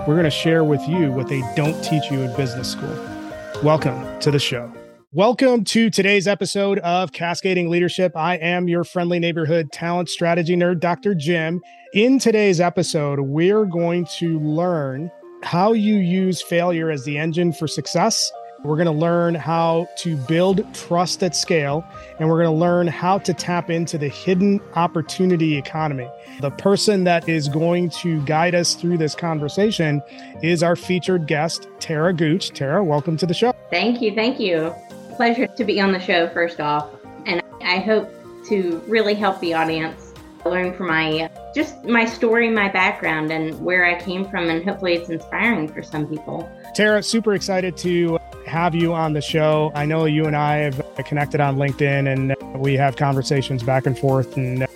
We're going to share with you what they don't teach you in business school. Welcome to the show. Welcome to today's episode of Cascading Leadership. I am your friendly neighborhood talent strategy nerd, Dr. Jim. In today's episode, we're going to learn how you use failure as the engine for success we're going to learn how to build trust at scale, and we're going to learn how to tap into the hidden opportunity economy. The person that is going to guide us through this conversation is our featured guest, Tara Gooch. Tara, welcome to the show. Thank you. Thank you. Pleasure to be on the show, first off. And I hope to really help the audience learn from my just my story, my background, and where I came from, and hopefully it's inspiring for some people. Tara, super excited to have you on the show. I know you and I have connected on LinkedIn and we have conversations back and forth. And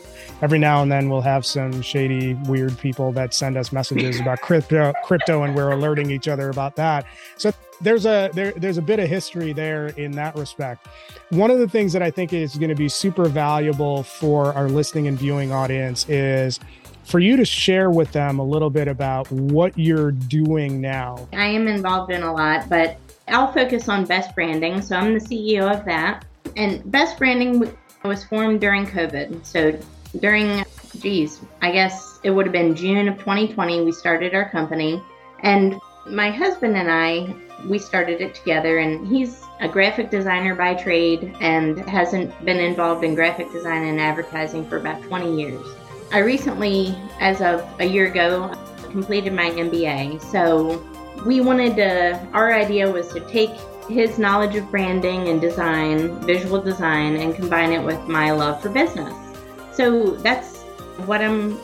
every now and then we'll have some shady, weird people that send us messages about crypto, crypto, and we're alerting each other about that. So there's a there, there's a bit of history there in that respect. One of the things that I think is going to be super valuable for our listening and viewing audience is for you to share with them a little bit about what you're doing now. I am involved in a lot, but I'll focus on Best Branding. So I'm the CEO of that. And Best Branding was formed during COVID. So during, geez, I guess it would have been June of 2020, we started our company. And my husband and I, we started it together. And he's a graphic designer by trade and hasn't been involved in graphic design and advertising for about 20 years. I recently, as of a year ago, completed my MBA. So we wanted to, our idea was to take his knowledge of branding and design, visual design, and combine it with my love for business. So that's what I'm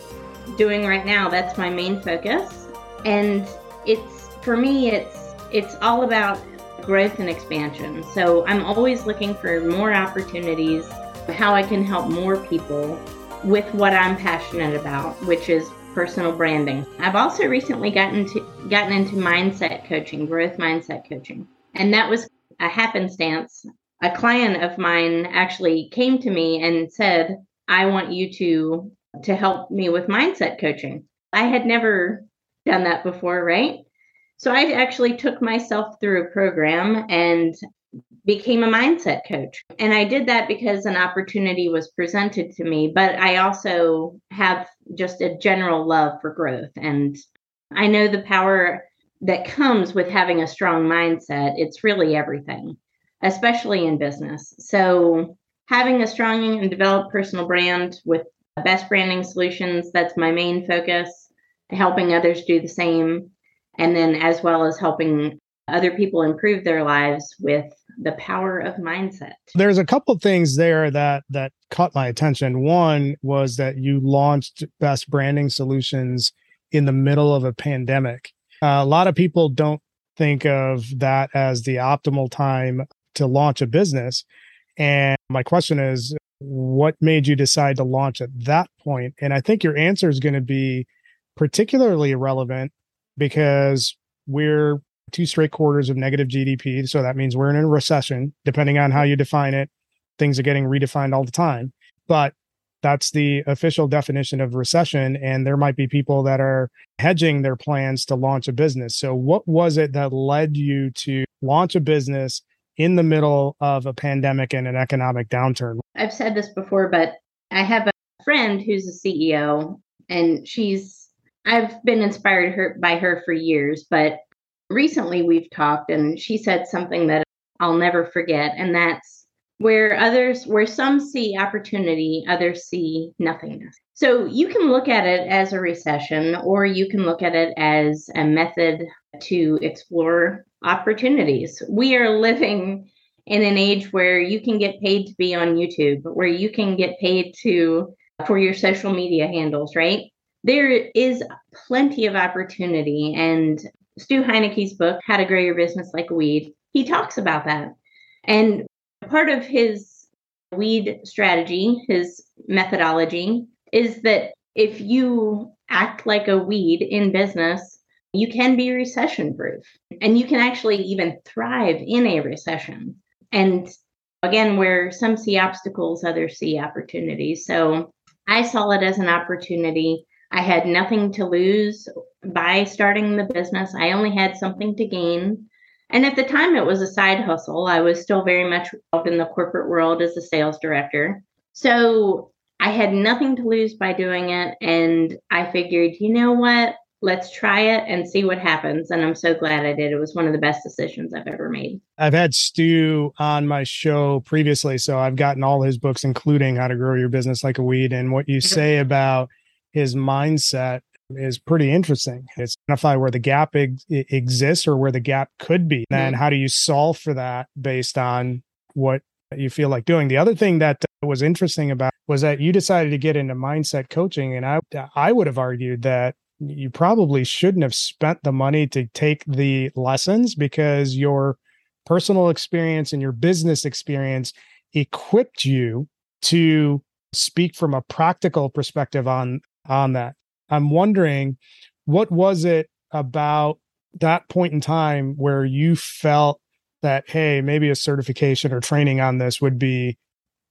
doing right now. That's my main focus. And it's, for me, it's, it's all about growth and expansion. So I'm always looking for more opportunities, how I can help more people with what I'm passionate about, which is personal branding. I've also recently gotten to gotten into mindset coaching, growth mindset coaching. And that was a happenstance. A client of mine actually came to me and said, "I want you to to help me with mindset coaching." I had never done that before, right? So I actually took myself through a program and became a mindset coach. And I did that because an opportunity was presented to me, but I also have just a general love for growth. And I know the power that comes with having a strong mindset. It's really everything, especially in business. So, having a strong and developed personal brand with best branding solutions, that's my main focus, helping others do the same. And then, as well as helping other people improve their lives with the power of mindset. There's a couple things there that that caught my attention. One was that you launched Best Branding Solutions in the middle of a pandemic. Uh, a lot of people don't think of that as the optimal time to launch a business. And my question is, what made you decide to launch at that point? And I think your answer is going to be particularly relevant because we're two straight quarters of negative GDP. So that means we're in a recession, depending on how you define it. Things are getting redefined all the time. But that's the official definition of recession. And there might be people that are hedging their plans to launch a business. So, what was it that led you to launch a business in the middle of a pandemic and an economic downturn? I've said this before, but I have a friend who's a CEO, and she's I've been inspired her by her for years, but recently we've talked and she said something that I'll never forget and that's where others where some see opportunity others see nothingness. So you can look at it as a recession or you can look at it as a method to explore opportunities. We are living in an age where you can get paid to be on YouTube, where you can get paid to for your social media handles, right? There is plenty of opportunity and Stu Heinecke's book, How to Grow Your Business Like a Weed, he talks about that. And part of his weed strategy, his methodology, is that if you act like a weed in business, you can be recession proof and you can actually even thrive in a recession. And again, where some see obstacles, others see opportunities. So I saw it as an opportunity. I had nothing to lose by starting the business, I only had something to gain. And at the time, it was a side hustle. I was still very much involved in the corporate world as a sales director. So I had nothing to lose by doing it. And I figured, you know what? Let's try it and see what happens. And I'm so glad I did. It was one of the best decisions I've ever made. I've had Stu on my show previously. So I've gotten all his books, including How to Grow Your Business Like a Weed. And what you mm-hmm. say about his mindset is pretty interesting. It's identify where the gap ex- exists or where the gap could be. And mm-hmm. how do you solve for that based on what you feel like doing? The other thing that was interesting about was that you decided to get into mindset coaching. And I, I would have argued that you probably shouldn't have spent the money to take the lessons because your personal experience and your business experience equipped you to speak from a practical perspective on on that I'm wondering what was it about that point in time where you felt that, hey, maybe a certification or training on this would be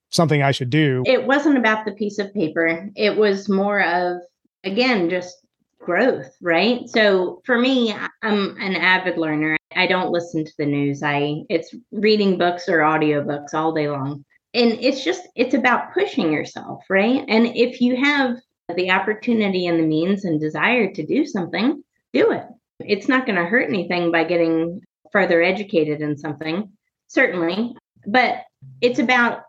something I should do? It wasn't about the piece of paper. It was more of, again, just growth, right? So for me, I'm an avid learner. I don't listen to the news. I it's reading books or audiobooks all day long. And it's just it's about pushing yourself, right? And if you have the opportunity and the means and desire to do something, do it. It's not going to hurt anything by getting further educated in something, certainly, but it's about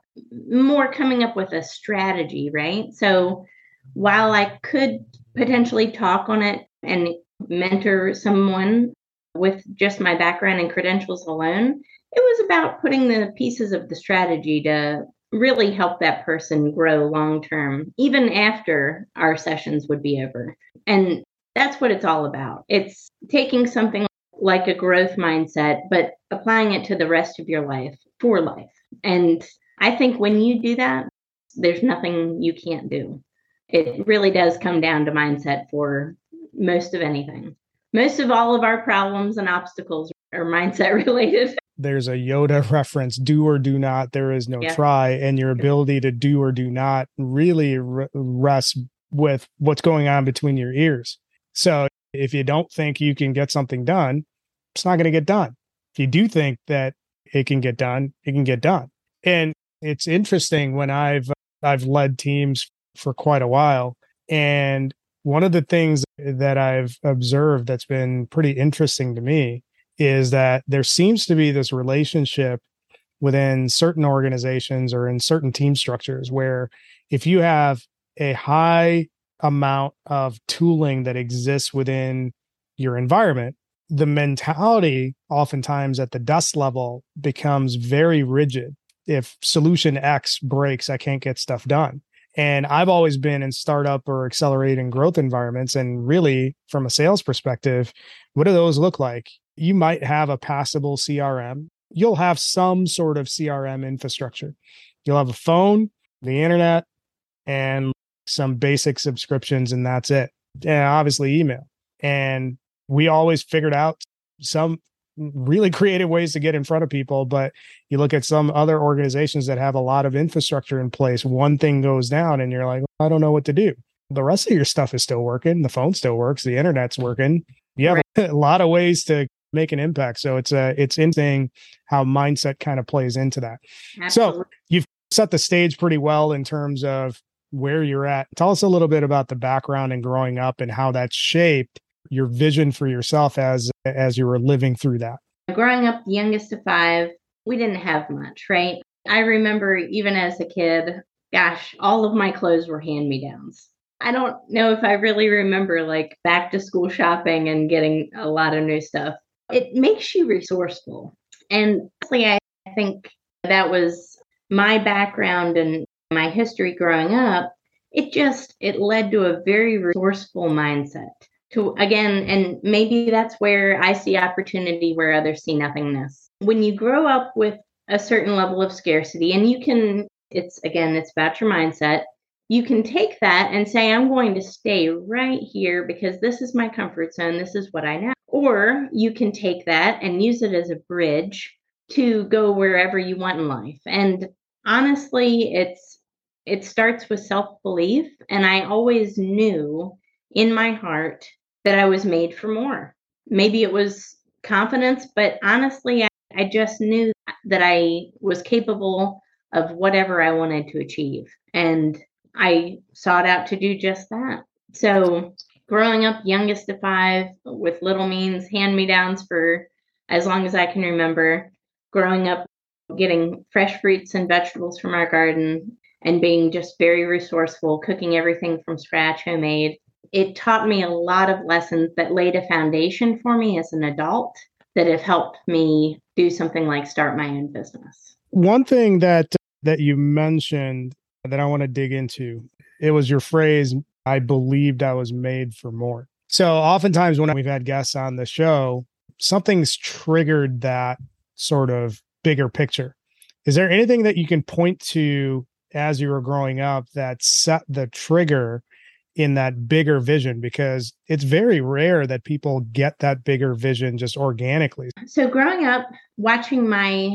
more coming up with a strategy, right? So while I could potentially talk on it and mentor someone with just my background and credentials alone, it was about putting the pieces of the strategy to really help that person grow long term, even after our sessions would be over. And that's what it's all about. It's taking something like a growth mindset, but applying it to the rest of your life for life. And I think when you do that, there's nothing you can't do. It really does come down to mindset for most of anything. Most of all of our problems and obstacles are mindset related there's a Yoda reference do or do not, there is no yeah. try. And your ability to do or do not really rests with what's going on between your ears. So if you don't think you can get something done, it's not going to get done. If you do think that it can get done, it can get done. And it's interesting when I've I've led teams for quite a while and one of the things that I've observed that's been pretty interesting to me is that there seems to be this relationship within certain organizations or in certain team structures where if you have a high amount of tooling that exists within your environment, the mentality oftentimes at the dust level becomes very rigid. If solution X breaks, I can't get stuff done. And I've always been in startup or accelerating growth environments. And really, from a sales perspective, what do those look like? You might have a passable CRM. You'll have some sort of CRM infrastructure. You'll have a phone, the internet, and some basic subscriptions, and that's it. And obviously, email. And we always figured out some really creative ways to get in front of people. But you look at some other organizations that have a lot of infrastructure in place, one thing goes down and you're like, I don't know what to do. The rest of your stuff is still working. The phone still works. The internet's working. You have right. a lot of ways to make an impact. So it's a, uh, it's interesting how mindset kind of plays into that. Absolutely. So you've set the stage pretty well in terms of where you're at. Tell us a little bit about the background and growing up and how that shaped your vision for yourself as as you were living through that? Growing up the youngest of five, we didn't have much, right? I remember even as a kid, gosh, all of my clothes were hand me downs. I don't know if I really remember like back to school shopping and getting a lot of new stuff. It makes you resourceful. And honestly, I think that was my background and my history growing up. It just it led to a very resourceful mindset to again, and maybe that's where I see opportunity where others see nothingness. When you grow up with a certain level of scarcity, and you can, it's again, it's about your mindset. You can take that and say, I'm going to stay right here because this is my comfort zone. This is what I know. Or you can take that and use it as a bridge to go wherever you want in life. And honestly, it's it starts with self-belief and I always knew in my heart that I was made for more. Maybe it was confidence, but honestly, I, I just knew that I was capable of whatever I wanted to achieve. And I sought out to do just that. So, growing up youngest of five with little means, hand me downs for as long as I can remember, growing up getting fresh fruits and vegetables from our garden and being just very resourceful, cooking everything from scratch, homemade. It taught me a lot of lessons that laid a foundation for me as an adult that have helped me do something like start my own business. One thing that that you mentioned that I want to dig into, it was your phrase I believed I was made for more. So oftentimes when we've had guests on the show, something's triggered that sort of bigger picture. Is there anything that you can point to as you were growing up that set the trigger in that bigger vision? Because it's very rare that people get that bigger vision just organically. So growing up, watching my,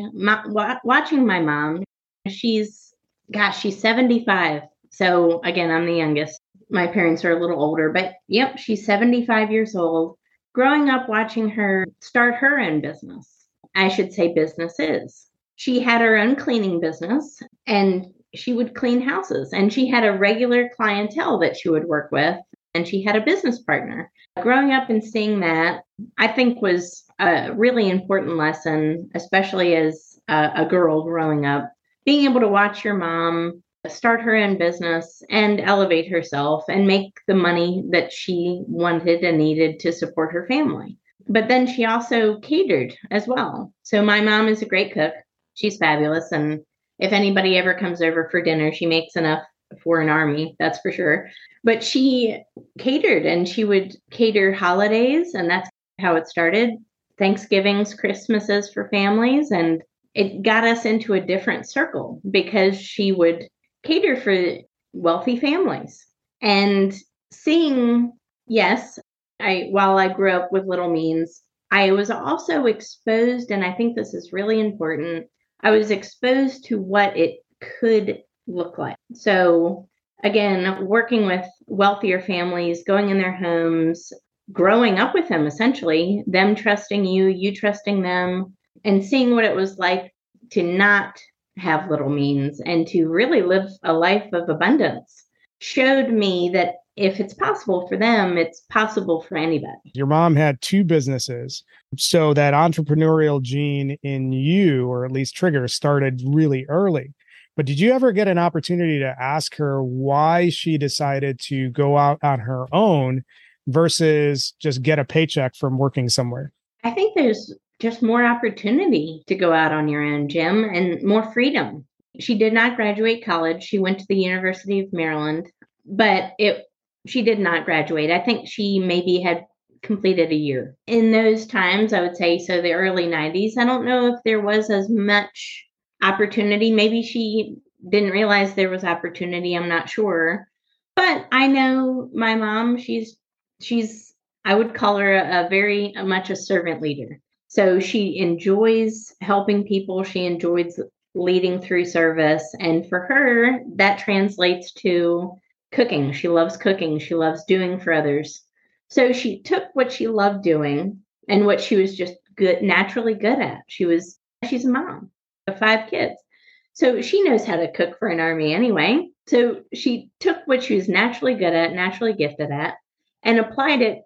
watching my mom, she's gosh, she's 75. So again, I'm the youngest. My parents are a little older, but yep, she's 75 years old. Growing up watching her start her own business I should say businesses. She had her own cleaning business and she would clean houses and she had a regular clientele that she would work with and she had a business partner. Growing up and seeing that, I think was a really important lesson, especially as a, a girl growing up. Being able to watch your mom start her own business and elevate herself and make the money that she wanted and needed to support her family but then she also catered as well. So my mom is a great cook. She's fabulous. And if anybody ever comes over for dinner, she makes enough for an army, that's for sure. But she catered and she would cater holidays. And that's how it started Thanksgivings, Christmases for families. And it got us into a different circle because she would cater for wealthy families. And seeing, yes, I while I grew up with little means, I was also exposed, and I think this is really important. I was exposed to what it could look like. So again, working with wealthier families, going in their homes, growing up with them essentially, them trusting you, you trusting them, and seeing what it was like to not have little means and to really live a life of abundance showed me that if it's possible for them, it's possible for anybody. Your mom had two businesses. So that entrepreneurial gene in you, or at least trigger, started really early. But did you ever get an opportunity to ask her why she decided to go out on her own versus just get a paycheck from working somewhere? I think there's just more opportunity to go out on your own, Jim, and more freedom. She did not graduate college. She went to the University of Maryland, but it she did not graduate. I think she maybe had completed a year. In those times, I would say, so the early 90s, I don't know if there was as much opportunity. Maybe she didn't realize there was opportunity. I'm not sure. But I know my mom, she's, she's, I would call her a, a very a much a servant leader. So she enjoys helping people. She enjoys leading through service. And for her, that translates to cooking. She loves cooking. She loves doing for others. So she took what she loved doing and what she was just good, naturally good at. She was, she's a mom of five kids. So she knows how to cook for an army anyway. So she took what she was naturally good at, naturally gifted at, and applied it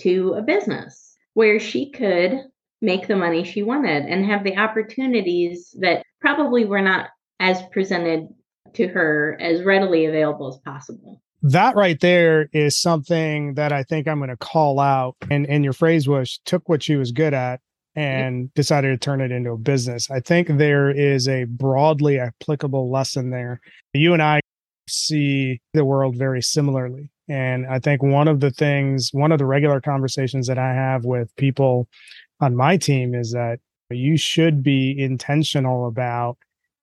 to a business where she could make the money she wanted and have the opportunities that probably were not as presented to her as readily available as possible. That right there is something that I think I'm going to call out. And and your phrase was took what she was good at and yep. decided to turn it into a business. I think there is a broadly applicable lesson there. You and I see the world very similarly. And I think one of the things, one of the regular conversations that I have with people on my team is that you should be intentional about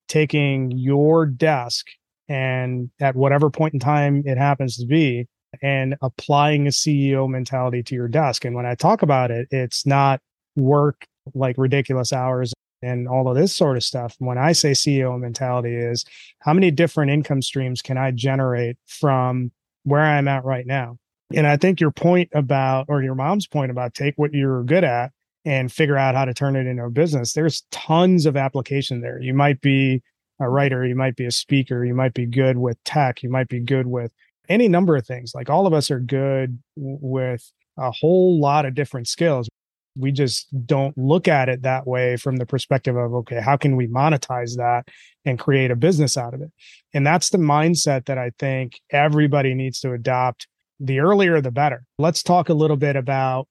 taking your desk and at whatever point in time it happens to be and applying a CEO mentality to your desk. And when I talk about it, it's not work like ridiculous hours and all of this sort of stuff. When I say CEO mentality is how many different income streams can I generate from where I'm at right now? And I think your point about, or your mom's point about take what you're good at and figure out how to turn it into a business. There's tons of application there. You might be a mm-hmm. writer, you might be a speaker, you might be good with tech, you might be good with any number of things. Like all of us are good with a whole lot of different skills. We just don't look at it that way from the perspective of, okay, how can we monetize that and create a business out of it? And that's the mindset that I think everybody needs to adopt. The earlier, the better. Let's talk a little bit about,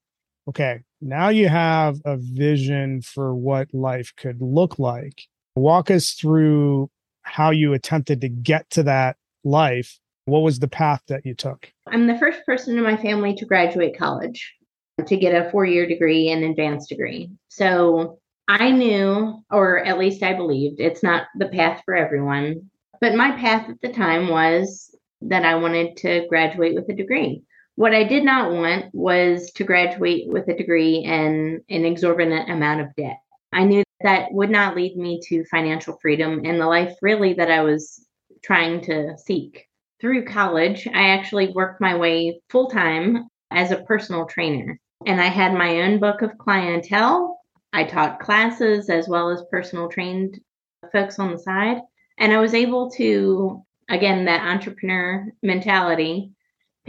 okay, now you have a vision for what life could look like. Walk us through how you attempted to get to that life what was the path that you took? I'm the first person in my family to graduate college to get a four year degree and advanced degree. So I knew, or at least I believed, it's not the path for everyone. But my path at the time was that I wanted to graduate with a degree. What I did not want was to graduate with a degree and an exorbitant amount of debt. I knew that would not lead me to financial freedom and the life really that I was trying to seek through college, I actually worked my way full time as a personal trainer. And I had my own book of clientele. I taught classes as well as personal trained folks on the side. And I was able to, again, that entrepreneur mentality,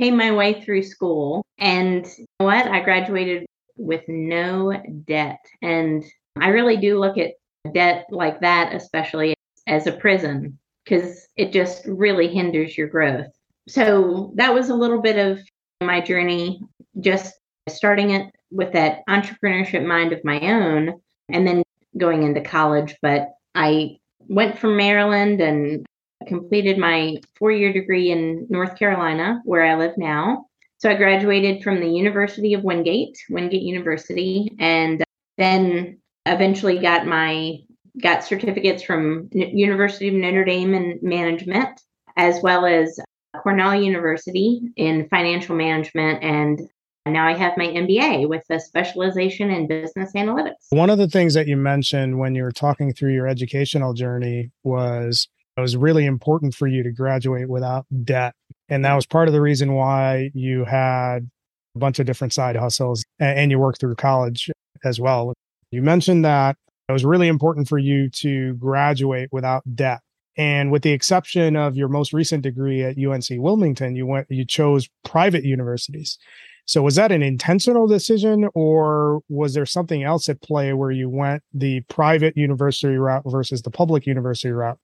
pay my way through school. And you know what? I graduated with no debt. And I really do look at debt like that, especially as a prison because it just really hinders your growth. So that was a little bit of my journey, just starting it with that entrepreneurship mind of my own and then going into college. But I went from Maryland and completed my four year degree in North Carolina, where I live now. So I graduated from the University of Wingate, Wingate University, and then eventually got my got certificates from University of Notre Dame in management, as well as Cornell University in financial management. And now I have my MBA with a specialization in business analytics. One of the things that you mentioned when you were talking through your educational journey was it was really important for you to graduate without debt. And that was part of the reason why you had a bunch of different side hustles and you worked through college as well. You mentioned that it was really important for you to graduate without debt. And with the exception of your most recent degree at UNC Wilmington, you went you chose private universities. So was that an intentional decision or was there something else at play where you went the private university route versus the public university route?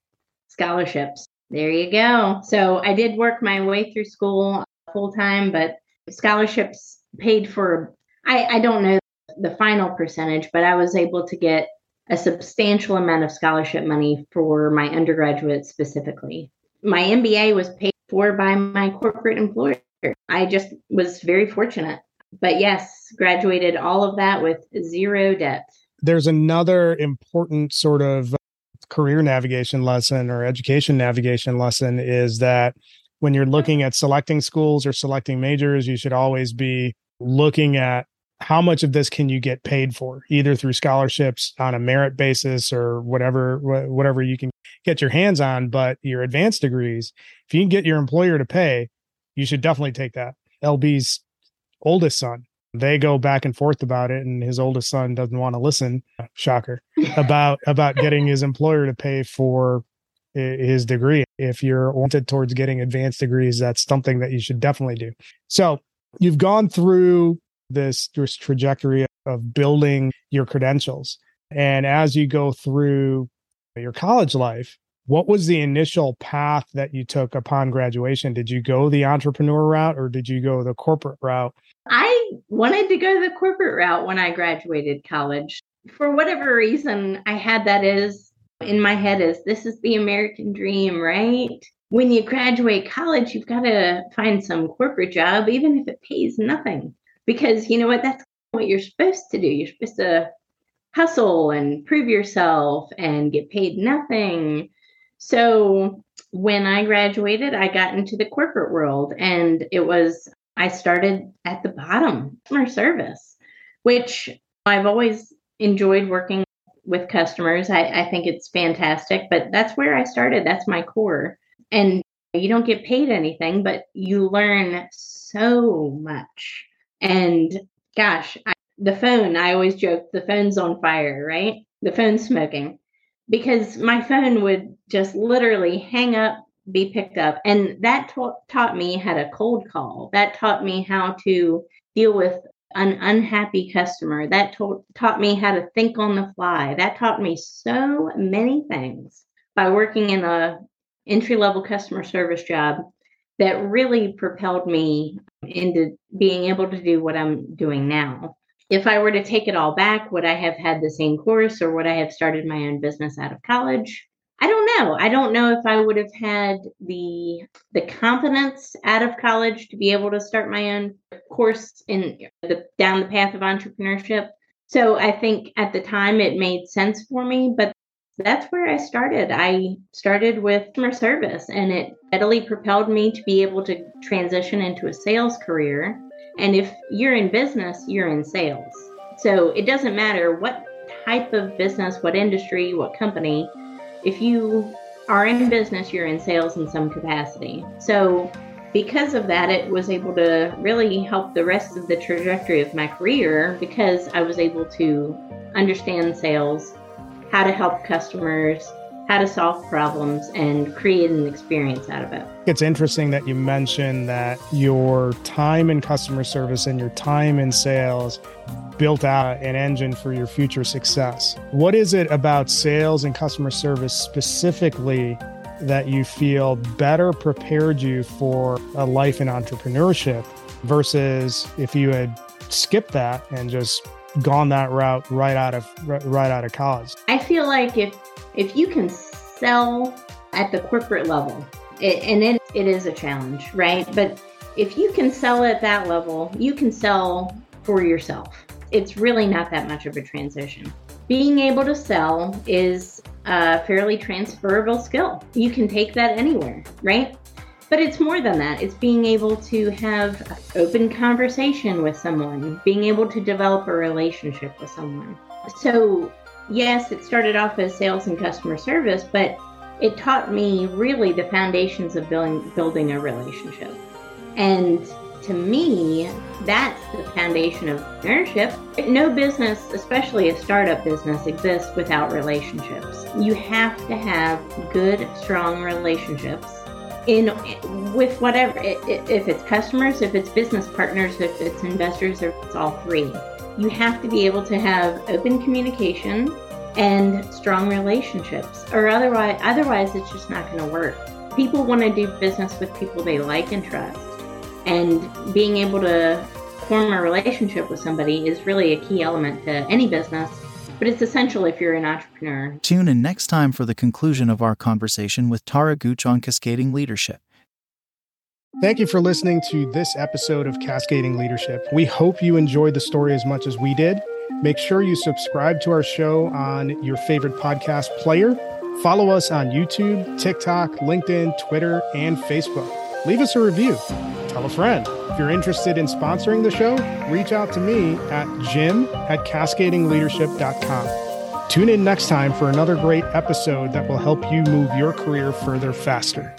Scholarships. There you go. So I did work my way through school full time, but scholarships paid for I, I don't know the final percentage, but I was able to get a substantial amount of scholarship money for my undergraduate specifically. My MBA was paid for by my corporate employer. I just was very fortunate. But yes, graduated all of that with zero debt. There's another important sort of career navigation lesson or education navigation lesson is that when you're looking at selecting schools or selecting majors, you should always be looking at how much of this can you get paid for either through scholarships on a merit basis or whatever whatever you can get your hands on but your advanced degrees if you can get your employer to pay you should definitely take that. Lb's oldest son they go back and forth about it and his oldest son doesn't want to listen shocker about about getting his employer to pay for his degree if you're oriented towards getting advanced degrees that's something that you should definitely do so you've gone through this, this trajectory of building your credentials. And as you go through your college life, what was the initial path that you took upon graduation? Did you go the entrepreneur route or did you go the corporate route? I wanted to go the corporate route when I graduated college. For whatever reason, I had that as in my head as this is the American dream, right? when you graduate college, you've got to find some corporate job, even if it pays nothing. Because you know what? That's what you're supposed to do. You're supposed to hustle and prove yourself and get paid nothing. So when I graduated, I got into the corporate world and it was, I started at the bottom, customer service, which I've always enjoyed working with customers. I, I think it's fantastic, but that's where I started. That's my core. And you don't get paid anything, but you learn so much. And gosh, I, the phone, I always joke the phone's on fire, right? The phone's smoking because my phone would just literally hang up, be picked up. And that ta- taught me how to cold call. That taught me how to deal with an unhappy customer. That taught me how to think on the fly. That taught me so many things by working in a entry level customer service job that really propelled me into being able to do what I'm doing now. If I were to take it all back, would I have had the same course or would I have started my own business out of college? I don't know. I don't know if I would have had the the confidence out of college to be able to start my own course in the down the path of entrepreneurship. So I think at the time it made sense for me, but that's where I started. I started with customer service and it steadily propelled me to be able to transition into a sales career. And if you're in business, you're in sales. So it doesn't matter what type of business, what industry, what company, if you are in business, you're in sales in some capacity. So because of that, it was able to really help the rest of the trajectory of my career because I was able to understand sales how to help customers, how to solve problems, and create an experience out of it. It's interesting that you mentioned that your time in customer service and your time in sales built out an engine for your future success. What is it about sales and customer service specifically that you feel better prepared you for a life in entrepreneurship versus if you had skipped that and just gone that route right out of right out of college. I feel like if if you can sell at the corporate level, it, and it, it is a challenge, right? But if you can sell at that level, you can sell for yourself. It's really not that much of a transition. Being able to sell is a fairly transferable skill. You can take that anywhere, right? But it's more than that. It's being able to have open conversation with someone, being able to develop a relationship with someone. So, yes, it started off as sales and customer service, but it taught me really the foundations of building building a relationship. And to me, that's the foundation of entrepreneurship. No business, especially a startup business, exists without relationships. You have to have good, strong relationships in with whatever if it's customers if it's business partners if it's investors if it's all three you have to be able to have open communication and strong relationships or otherwise otherwise it's just not going to work people want to do business with people they like and trust and being able to form a relationship with somebody is really a key element to any business but it's essential if you're an entrepreneur. Tune in next time for the conclusion of our conversation with Tara Gooch on cascading leadership. Thank you for listening to this episode of Cascading Leadership. We hope you enjoyed the story as much as we did. Make sure you subscribe to our show on your favorite podcast player. Follow us on YouTube, TikTok, LinkedIn, Twitter, and Facebook. Leave us a review. Tell a friend. If you're interested in sponsoring the show, reach out to me at jim at cascadingleadership.com. Tune in next time for another great episode that will help you move your career further faster.